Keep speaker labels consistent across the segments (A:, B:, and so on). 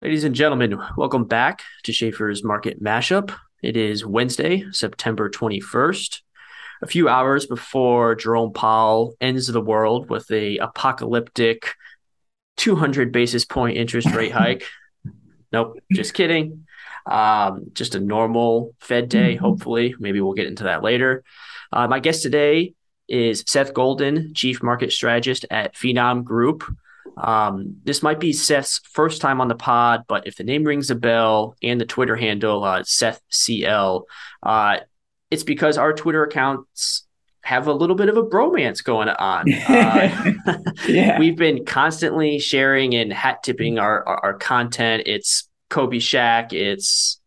A: Ladies and gentlemen, welcome back to Schaeffer's Market Mashup. It is Wednesday, September 21st, a few hours before Jerome Powell ends the world with a apocalyptic 200 basis point interest rate hike. nope, just kidding. Um, just a normal Fed day, mm-hmm. hopefully. Maybe we'll get into that later. Uh, my guest today is Seth Golden, Chief Market Strategist at Finom Group. Um, this might be Seth's first time on the pod, but if the name rings a bell and the Twitter handle, uh, Seth CL, uh, it's because our Twitter accounts have a little bit of a bromance going on. Uh, yeah. We've been constantly sharing and hat tipping our, our, our content. It's Kobe Shaq, it's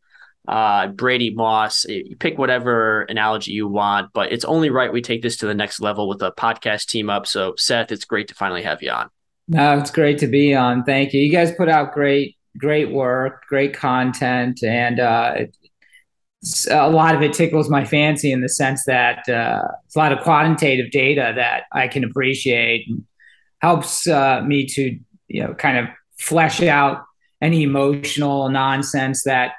A: uh, Brady Moss. You pick whatever analogy you want, but it's only right we take this to the next level with a podcast team up. So, Seth, it's great to finally have you on.
B: No, it's great to be on. Thank you. You guys put out great, great work, great content, and uh, a lot of it tickles my fancy in the sense that uh, it's a lot of quantitative data that I can appreciate and helps uh, me to you know kind of flesh out any emotional nonsense that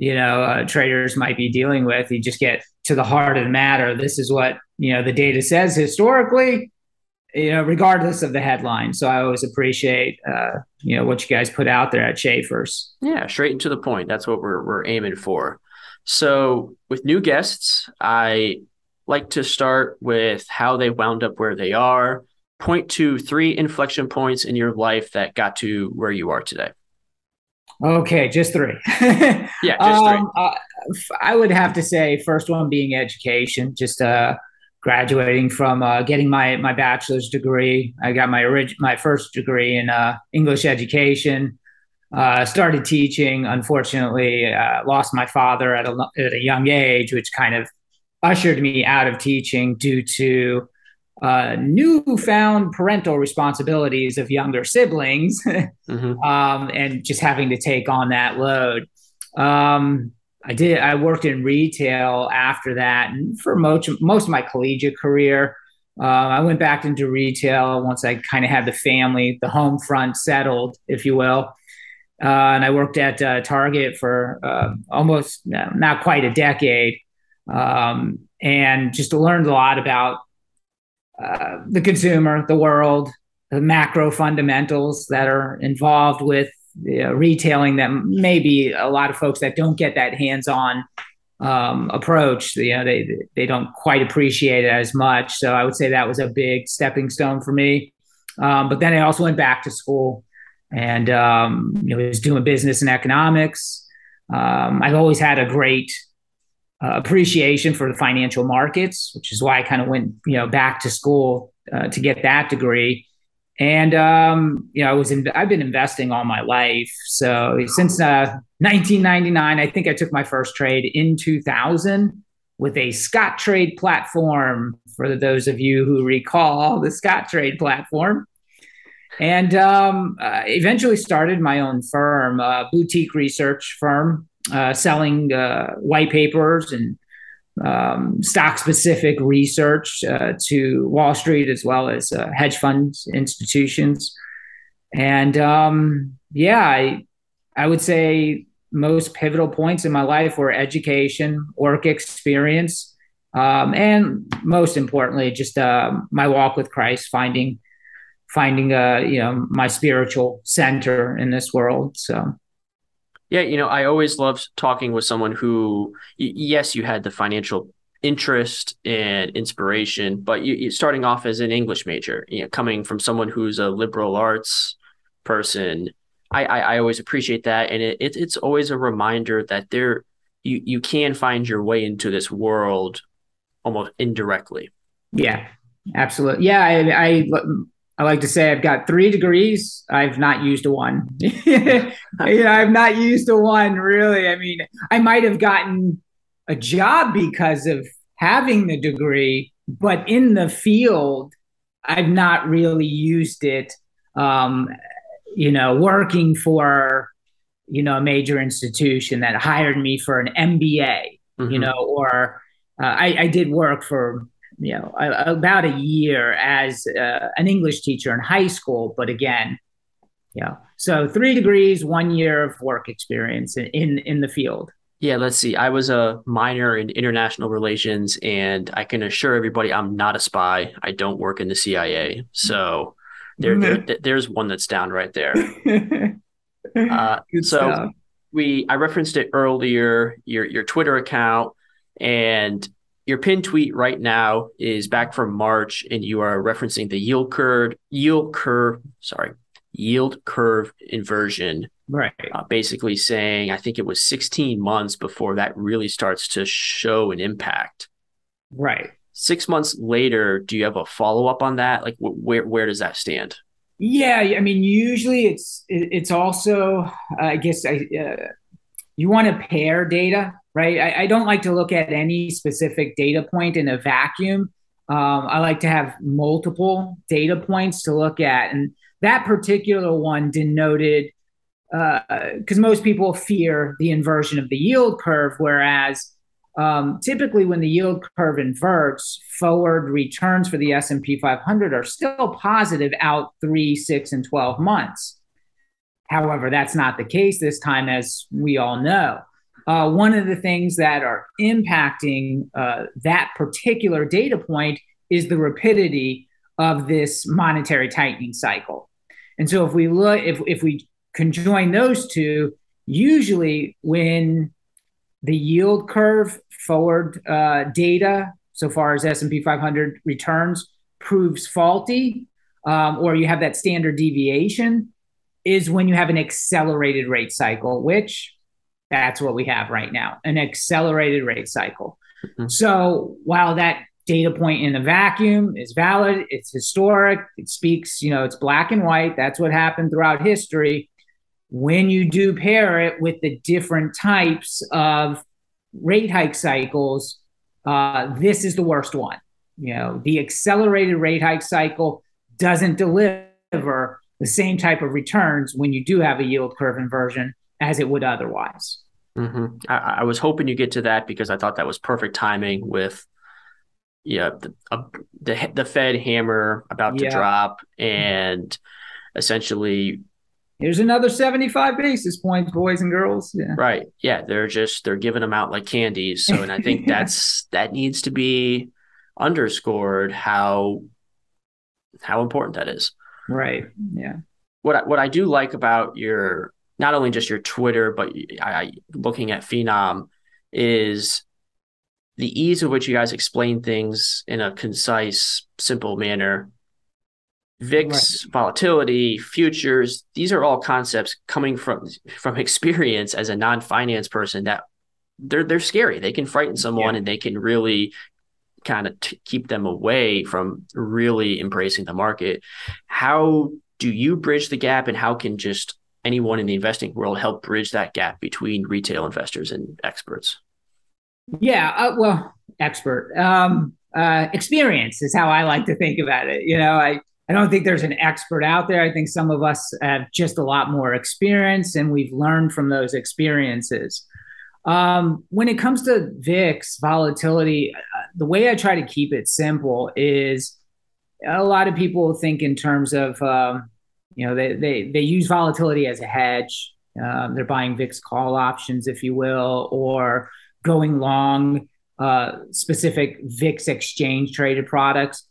B: you know uh, traders might be dealing with. You just get to the heart of the matter. This is what you know the data says historically you know, regardless of the headline. So I always appreciate, uh, you know, what you guys put out there at Schaeffer's.
A: Yeah, straight and to the point. That's what we're we're aiming for. So with new guests, I like to start with how they wound up where they are. Point to three inflection points in your life that got to where you are today.
B: Okay, just three.
A: yeah, just um,
B: three. Uh, I would have to say, first one being education. Just uh, graduating from uh, getting my my bachelor's degree. I got my orig- my first degree in uh, English education. Uh, started teaching. Unfortunately, uh, lost my father at a at a young age, which kind of ushered me out of teaching due to uh, newfound parental responsibilities of younger siblings, mm-hmm. um, and just having to take on that load. Um, I did. I worked in retail after that, and for most most of my collegiate career, uh, I went back into retail once I kind of had the family, the home front settled, if you will. Uh, and I worked at uh, Target for uh, almost not quite a decade, um, and just learned a lot about uh, the consumer, the world, the macro fundamentals that are involved with you know, retailing that maybe a lot of folks that don't get that hands-on um, approach, you know, they they don't quite appreciate it as much. So I would say that was a big stepping stone for me. Um, but then I also went back to school and um, you know was doing business and economics. Um, I've always had a great uh, appreciation for the financial markets, which is why I kind of went you know back to school uh, to get that degree. And um, you know, I was in, I've been investing all my life. So since uh, 1999, I think I took my first trade in 2000 with a Scottrade platform. For those of you who recall the Scottrade platform, and um, uh, eventually started my own firm, a boutique research firm, uh, selling uh, white papers and um, stock specific research uh, to Wall Street as well as uh, hedge funds institutions. And um, yeah, I, I would say most pivotal points in my life were education, work experience, um, and most importantly, just uh, my walk with Christ, finding finding uh, you know my spiritual center in this world. So
A: yeah, you know, I always loved talking with someone who, yes, you had the financial interest and inspiration, but you, you starting off as an English major, you know, coming from someone who's a liberal arts person, I, I, I always appreciate that, and it, it, it's always a reminder that there you you can find your way into this world almost indirectly.
B: Yeah, absolutely. Yeah, I, I I like to say I've got three degrees. I've not used a one. you know, I've not used a one really. I mean, I might have gotten a job because of having the degree, but in the field, I've not really used it. Um, you know, working for you know a major institution that hired me for an MBA, mm-hmm. you know, or uh, I, I did work for you know about a year as uh, an English teacher in high school, but again, yeah. So three degrees, one year of work experience in in, in the field.
A: Yeah, let's see. I was a minor in international relations, and I can assure everybody I'm not a spy. I don't work in the CIA. So there, there there's one that's down right there. uh, so we I referenced it earlier, your your Twitter account and your pin tweet right now is back from March, and you are referencing the yield curve, yield curve, sorry, yield curve inversion
B: Right.
A: Uh, basically saying, I think it was 16 months before that really starts to show an impact.
B: Right.
A: Six months later, do you have a follow up on that? Like, wh- where where does that stand?
B: Yeah, I mean, usually it's it's also, uh, I guess, I, uh, you want to pair data, right? I, I, don't like to look at any specific data point in a vacuum. Um, I like to have multiple data points to look at, and that particular one denoted because uh, most people fear the inversion of the yield curve, whereas um, typically when the yield curve inverts, forward returns for the S&P 500 are still positive out three, six, and 12 months. However, that's not the case this time, as we all know. Uh, one of the things that are impacting uh, that particular data point is the rapidity of this monetary tightening cycle. And so if we look, if, if we conjoin those two, usually when the yield curve forward uh, data, so far as S&P 500 returns, proves faulty, um, or you have that standard deviation, is when you have an accelerated rate cycle, which that's what we have right now, an accelerated rate cycle. Mm-hmm. So while that data point in a vacuum is valid, it's historic, it speaks, you know, it's black and white, that's what happened throughout history when you do pair it with the different types of rate hike cycles, uh, this is the worst one. You know, the accelerated rate hike cycle doesn't deliver the same type of returns when you do have a yield curve inversion as it would otherwise.
A: Mm-hmm. I, I, was hoping you get to that because I thought that was perfect timing with yeah the uh, the, the Fed hammer about to yeah. drop and essentially
B: Here's another 75 basis points, boys and girls. Yeah.
A: Right. Yeah. They're just, they're giving them out like candies. So, and I think yeah. that's, that needs to be underscored how, how important that is.
B: Right. Yeah.
A: What I, what I do like about your, not only just your Twitter, but I, looking at Finom is the ease of which you guys explain things in a concise, simple manner VIX, right. volatility, futures, these are all concepts coming from from experience as a non-finance person that they're they're scary. They can frighten someone yeah. and they can really kind of t- keep them away from really embracing the market. How do you bridge the gap and how can just anyone in the investing world help bridge that gap between retail investors and experts?
B: Yeah, uh, well, expert. Um, uh, experience is how I like to think about it. You know, I I don't think there's an expert out there. I think some of us have just a lot more experience and we've learned from those experiences. Um, when it comes to VIX volatility, uh, the way I try to keep it simple is a lot of people think in terms of, um, you know, they, they, they use volatility as a hedge. Um, they're buying VIX call options, if you will, or going long uh, specific VIX exchange traded products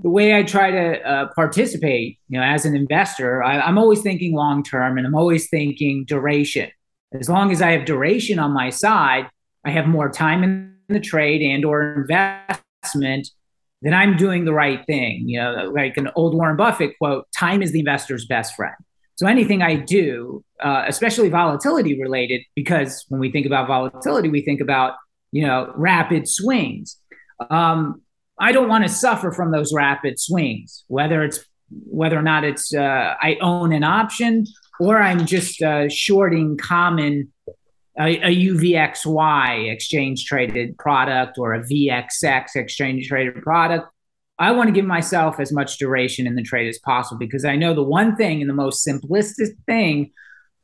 B: the way I try to uh, participate, you know, as an investor, I, I'm always thinking long term and I'm always thinking duration. As long as I have duration on my side, I have more time in the trade and or investment, then I'm doing the right thing. You know, like an old Warren Buffett quote: "Time is the investor's best friend." So anything I do, uh, especially volatility related, because when we think about volatility, we think about you know rapid swings. Um, I don't want to suffer from those rapid swings, whether it's whether or not it's uh, I own an option or I'm just uh, shorting common a, a, UVXY exchange traded product or a VXX exchange traded product. I want to give myself as much duration in the trade as possible because I know the one thing and the most simplistic thing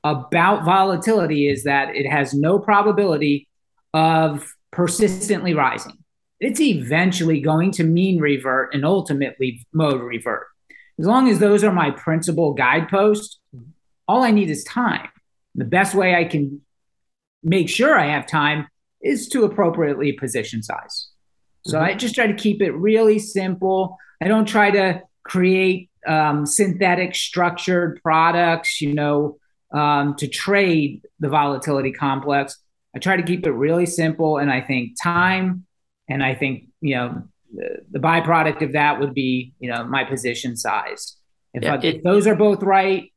B: about volatility is that it has no probability of persistently rising it's eventually going to mean revert and ultimately mode revert. As long as those are my principal guideposts, all I need is time. The best way I can make sure I have time is to appropriately position size. So mm-hmm. I just try to keep it really simple. I don't try to create um, synthetic structured products, you know, um, to trade the volatility complex. I try to keep it really simple. And I think time and I think, you know, the, the byproduct of that would be, you know, my position size. If, yeah, I, it, if those are both right,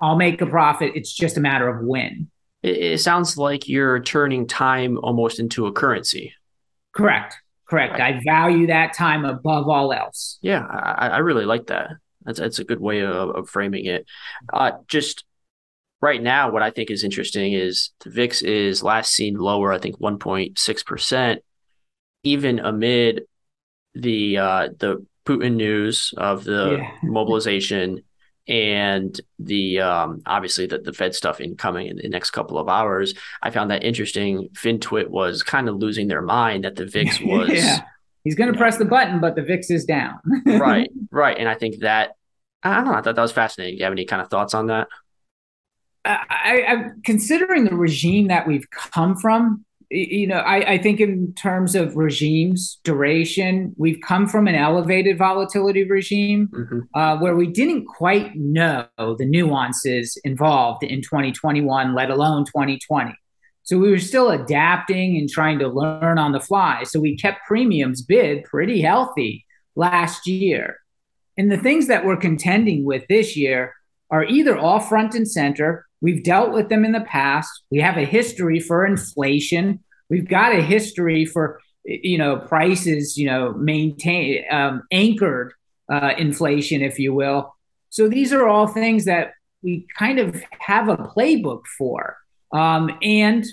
B: I'll make a profit. It's just a matter of when.
A: It, it sounds like you're turning time almost into a currency.
B: Correct. Correct. Right. I value that time above all else.
A: Yeah, I, I really like that. That's that's a good way of, of framing it. Uh, just right now, what I think is interesting is the VIX is last seen lower, I think 1.6 percent, even amid the uh, the Putin news of the yeah. mobilization and the um, obviously the, the Fed stuff incoming in the next couple of hours. I found that interesting. FinTwit was kind of losing their mind that the VIX was. yeah.
B: He's going to press know, the button, but the VIX is down.
A: right, right, and I think that I don't know. I thought that was fascinating. Do you have any kind of thoughts on that?
B: I, I, considering the regime that we've come from, you know, I, I, think in terms of regimes, duration, we've come from an elevated volatility regime mm-hmm. uh, where we didn't quite know the nuances involved in 2021, let alone 2020. So we were still adapting and trying to learn on the fly. So we kept premiums bid pretty healthy last year. And the things that we're contending with this year are either all front and center We've dealt with them in the past. We have a history for inflation. We've got a history for you know prices, you know, maintain um, anchored uh, inflation, if you will. So these are all things that we kind of have a playbook for. Um, and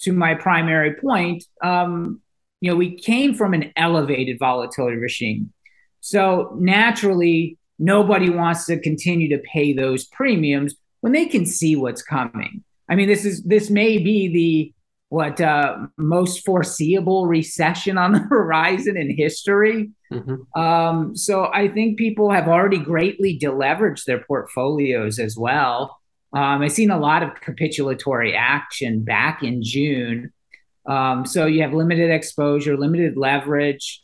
B: to my primary point, um, you know, we came from an elevated volatility regime. So naturally, nobody wants to continue to pay those premiums when they can see what's coming. I mean, this is this may be the what uh, most foreseeable recession on the horizon in history. Mm-hmm. Um, so I think people have already greatly deleveraged their portfolios as well. Um, I've seen a lot of capitulatory action back in June. Um, so you have limited exposure, limited leverage,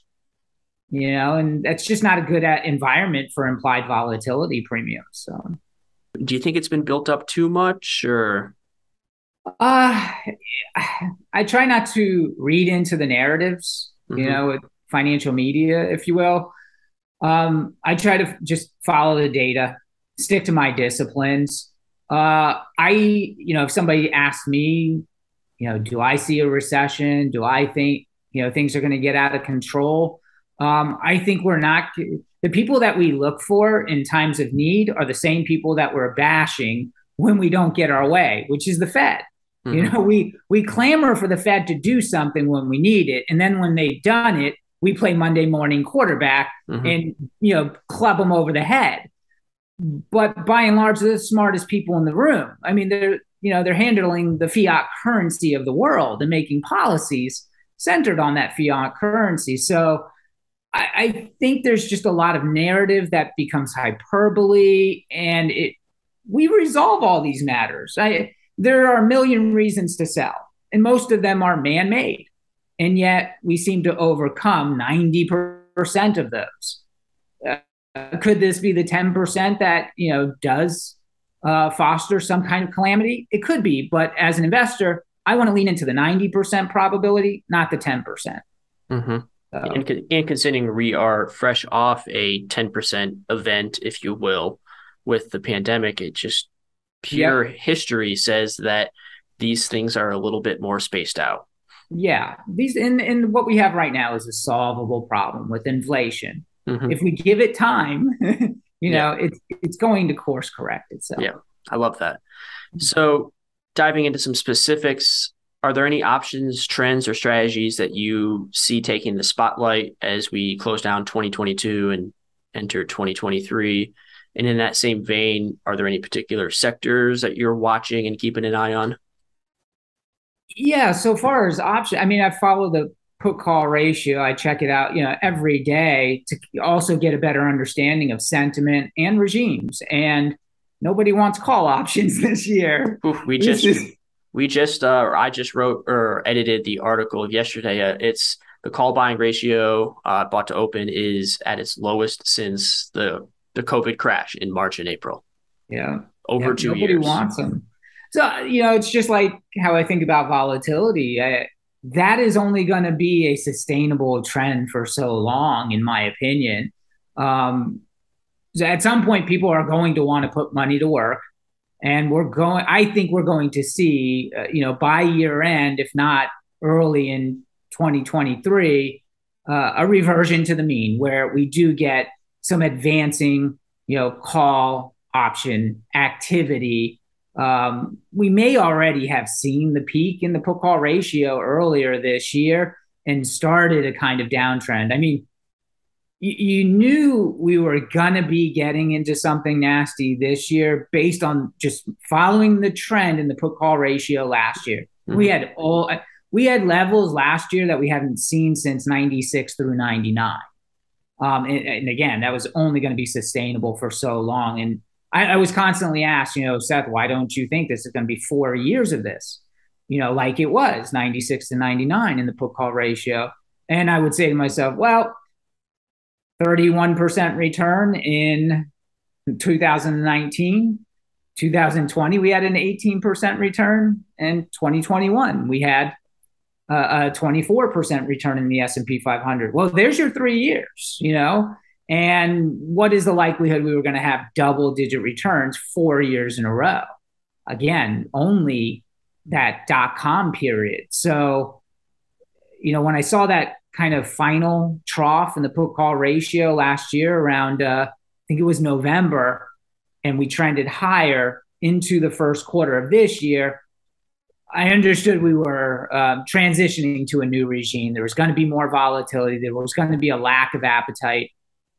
B: you know, and that's just not a good uh, environment for implied volatility premiums. So
A: do you think it's been built up too much or?
B: Uh, I try not to read into the narratives, mm-hmm. you know, with financial media, if you will. Um, I try to just follow the data, stick to my disciplines. Uh, I, you know, if somebody asks me, you know, do I see a recession? Do I think, you know, things are going to get out of control? Um, I think we're not the people that we look for in times of need are the same people that we're bashing when we don't get our way, which is the Fed. Mm-hmm. You know, we we clamor for the Fed to do something when we need it, and then when they've done it, we play Monday morning quarterback mm-hmm. and you know club them over the head. But by and large, they're the smartest people in the room. I mean, they're you know they're handling the fiat currency of the world and making policies centered on that fiat currency. So I, I think there's just a lot of narrative that becomes hyperbole, and it we resolve all these matters. I, there are a million reasons to sell, and most of them are man-made, and yet we seem to overcome ninety percent of those. Uh, could this be the ten percent that you know does uh, foster some kind of calamity? It could be, but as an investor, I want to lean into the ninety percent probability, not the ten percent.
A: Mm-hmm. Um, and, and considering we are fresh off a 10% event, if you will, with the pandemic, it just pure yep. history says that these things are a little bit more spaced out.
B: Yeah, these and, and what we have right now is a solvable problem with inflation. Mm-hmm. If we give it time, you know, yeah. it's it's going to course correct itself.
A: Yeah, I love that. So diving into some specifics, are there any options, trends, or strategies that you see taking the spotlight as we close down 2022 and enter 2023? And in that same vein, are there any particular sectors that you're watching and keeping an eye on?
B: Yeah, so far as option, I mean, I follow the put call ratio. I check it out, you know, every day to also get a better understanding of sentiment and regimes. And nobody wants call options this year.
A: Oof, we just we just uh, I just wrote or edited the article yesterday. Uh, it's the call buying ratio uh, bought to open is at its lowest since the the COVID crash in March and April.
B: Yeah,
A: over
B: yeah,
A: two
B: nobody
A: years.
B: wants them. So you know, it's just like how I think about volatility. I, that is only going to be a sustainable trend for so long, in my opinion. Um, so at some point, people are going to want to put money to work, and we're going. I think we're going to see, uh, you know, by year end, if not early in 2023, uh, a reversion to the mean where we do get some advancing, you know, call option activity um, we may already have seen the peak in the put call ratio earlier this year and started a kind of downtrend. I mean, you, you knew we were going to be getting into something nasty this year based on just following the trend in the put call ratio last year. Mm-hmm. We had all we had levels last year that we haven't seen since 96 through 99. Um, and, and again, that was only going to be sustainable for so long. And I, I was constantly asked, you know, Seth, why don't you think this is going to be four years of this? You know, like it was 96 to 99 in the put call ratio. And I would say to myself, well, 31% return in 2019. 2020, we had an 18% return. And 2021, we had uh, a, a 24% return in the S&P 500. Well, there's your three years, you know? And what is the likelihood we were going to have double digit returns four years in a row? Again, only that dot com period. So, you know, when I saw that kind of final trough in the put call ratio last year around, uh, I think it was November, and we trended higher into the first quarter of this year, I understood we were um, transitioning to a new regime. There was going to be more volatility. There was going to be a lack of appetite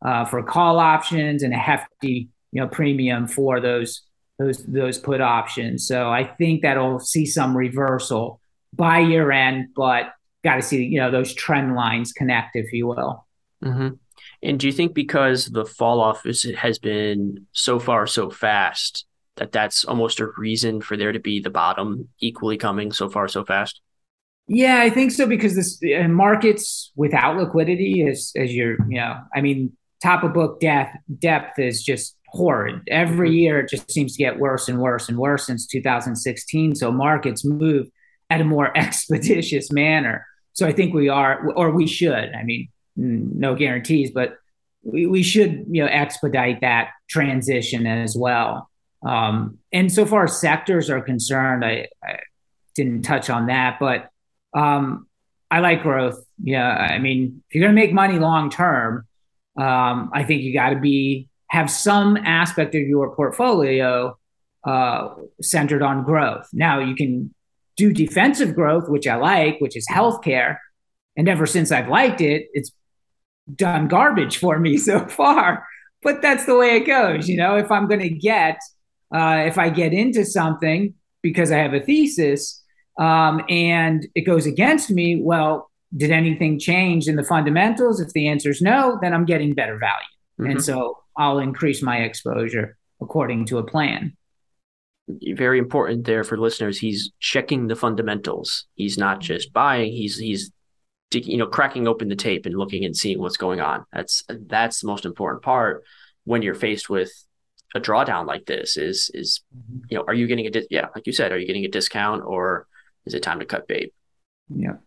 B: uh, for call options and a hefty you know premium for those those those put options. So I think that'll see some reversal by year end, but got to see you know those trend lines connect, if you will.
A: Mm-hmm. And do you think because the fall off is, has been so far so fast that that's almost a reason for there to be the bottom equally coming so far so fast?
B: Yeah, I think so because this uh, markets without liquidity, is as you're, you know, I mean, top of book depth depth is just horrid. Every mm-hmm. year it just seems to get worse and worse and worse since 2016. So markets move at a more expeditious manner. So I think we are, or we should. I mean, no guarantees, but we, we should you know expedite that transition as well. Um, and so far sectors are concerned, I, I didn't touch on that, but um, I like growth. Yeah, I mean, if you're going to make money long term, um, I think you got to be have some aspect of your portfolio uh, centered on growth. Now you can do defensive growth, which I like, which is healthcare. And ever since I've liked it, it's done garbage for me so far. But that's the way it goes. You know, if I'm going to get, uh, if I get into something because I have a thesis um, and it goes against me, well, did anything change in the fundamentals? If the answer is no, then I'm getting better value. Mm-hmm. And so I'll increase my exposure according to a plan.
A: Very important there for listeners. He's checking the fundamentals. He's not just buying. He's he's you know cracking open the tape and looking and seeing what's going on. That's that's the most important part when you're faced with a drawdown like this. Is is mm-hmm. you know are you getting a di- yeah like you said are you getting a discount or is it time to cut bait?
B: Yeah.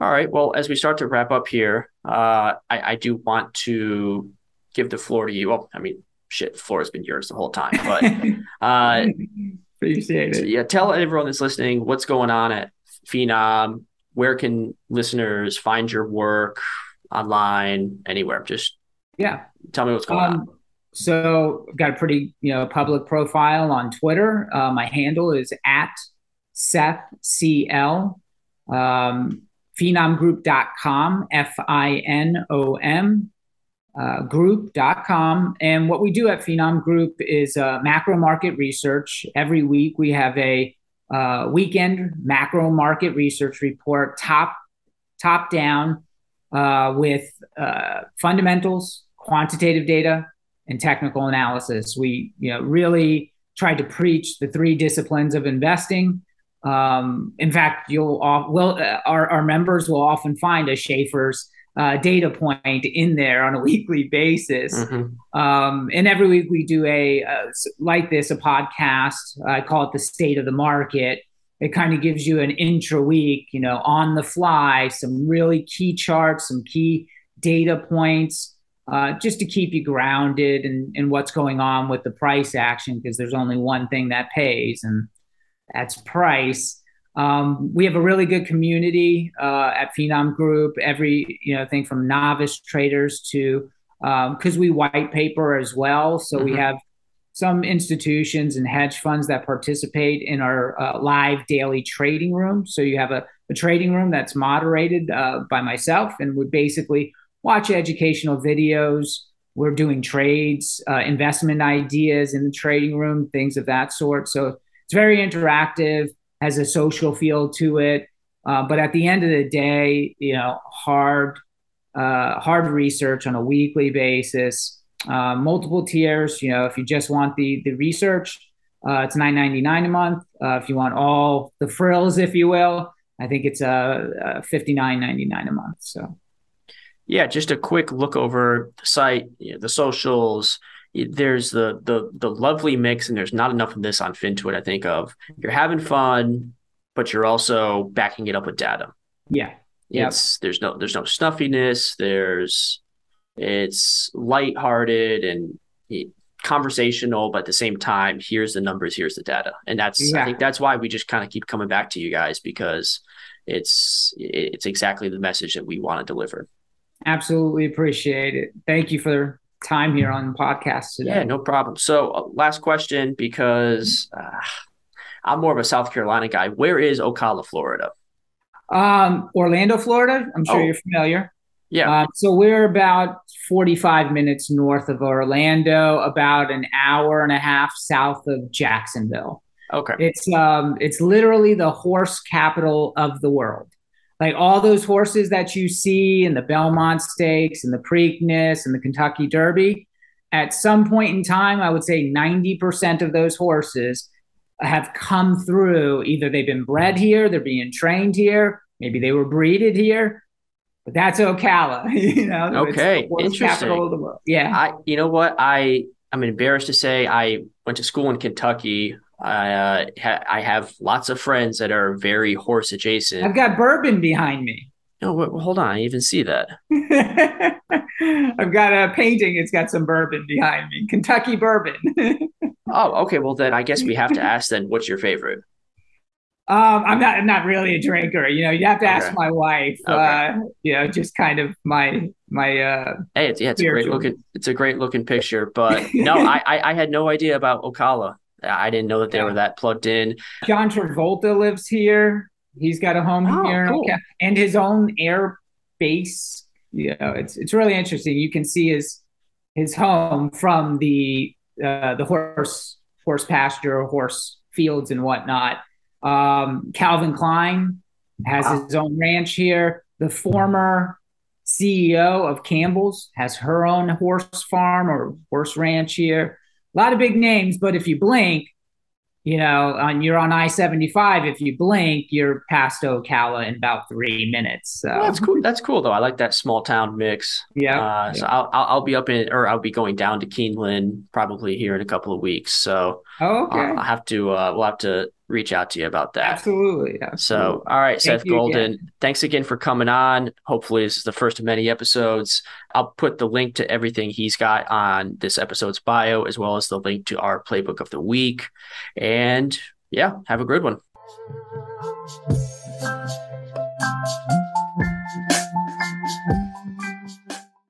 A: All right. Well, as we start to wrap up here, uh, I, I do want to give the floor to you. Well, I mean, shit, the floor has been yours the whole time, but uh,
B: appreciate it.
A: Yeah, tell everyone that's listening what's going on at Finom. Where can listeners find your work online, anywhere? Just
B: yeah,
A: tell me what's going um, on.
B: So, I've got a pretty you know public profile on Twitter. Uh, my handle is at Seth CL. Um, finomgroup.com, F I N O M uh, group.com. And what we do at Finom Group is uh, macro market research. Every week we have a uh, weekend macro market research report, top top down uh, with uh, fundamentals, quantitative data, and technical analysis. We you know really tried to preach the three disciplines of investing. Um, in fact, you'll well uh, our, our members will often find a Schaeffer's uh, data point in there on a weekly basis. Mm-hmm. Um, and every week we do a uh, like this a podcast. I call it the state of the market. It kind of gives you an intra week, you know, on the fly, some really key charts, some key data points, uh, just to keep you grounded in, in what's going on with the price action, because there's only one thing that pays, and that's price. Um, we have a really good community uh, at Finom Group. Every you know thing from novice traders to because um, we white paper as well, so mm-hmm. we have some institutions and hedge funds that participate in our uh, live daily trading room. So you have a, a trading room that's moderated uh, by myself, and we basically watch educational videos. We're doing trades, uh, investment ideas in the trading room, things of that sort. So it's very interactive, has a social feel to it. Uh, but at the end of the day, you know, hard, uh, hard research on a weekly basis, uh, multiple tiers. You know, if you just want the the research, uh, it's nine ninety nine a month. Uh, if you want all the frills, if you will, I think it's uh, uh fifty nine ninety nine a month. So
A: yeah, just a quick look over the site, you know, the socials. There's the the the lovely mix, and there's not enough of this on FinTwit. I think of you're having fun, but you're also backing it up with data.
B: Yeah,
A: it's yep. there's no there's no snuffiness. There's it's lighthearted and conversational, but at the same time, here's the numbers, here's the data, and that's. I think that's why we just kind of keep coming back to you guys because it's it's exactly the message that we want to deliver.
B: Absolutely appreciate it. Thank you for time here on the podcast today.
A: Yeah, no problem. So, uh, last question because uh, I'm more of a South Carolina guy. Where is Ocala, Florida?
B: Um, Orlando, Florida. I'm sure oh. you're familiar.
A: Yeah.
B: Um, so we're about 45 minutes north of Orlando, about an hour and a half south of Jacksonville.
A: Okay.
B: It's um, it's literally the horse capital of the world like all those horses that you see in the Belmont Stakes and the Preakness and the Kentucky Derby, at some point in time, I would say 90% of those horses have come through. Either they've been bred here, they're being trained here, maybe they were breeded here, but that's Ocala. you know,
A: okay, interesting.
B: Yeah,
A: I, you know what, I I'm embarrassed to say I went to school in Kentucky. I uh, ha- I have lots of friends that are very horse adjacent.
B: I've got bourbon behind me.
A: No, hold on. I even see that.
B: I've got a painting. It's got some bourbon behind me. Kentucky bourbon.
A: oh, okay. Well, then I guess we have to ask. Then, what's your favorite?
B: Um, I'm not. I'm not really a drinker. You know, you have to ask okay. my wife. Okay. Uh, you know, just kind of my my. Uh,
A: hey, it's, yeah, it's a great looking. It's a great looking picture. But no, I, I I had no idea about Ocala. I didn't know that they yeah. were that plugged in.
B: John Travolta lives here. He's got a home oh, here cool. and his own air base. You know, it's it's really interesting. You can see his his home from the uh, the horse horse pasture, horse fields, and whatnot. Um, Calvin Klein has wow. his own ranch here. The former CEO of Campbell's has her own horse farm or horse ranch here a lot of big names, but if you blink, you know, on you're on I seventy five. If you blink, you're past Ocala in about three minutes. So
A: well, that's cool. That's cool though. I like that small town mix.
B: Yeah.
A: Uh. So I'll, I'll, I'll be up in or I'll be going down to Keeneland probably here in a couple of weeks. So
B: oh, okay.
A: I'll have to uh, we'll have to reach out to you about that.
B: Absolutely. absolutely.
A: So, all right, Thank Seth Golden, again. thanks again for coming on. Hopefully, this is the first of many episodes. I'll put the link to everything he's got on this episode's bio, as well as the link to our playbook of the week. And yeah, have a good one.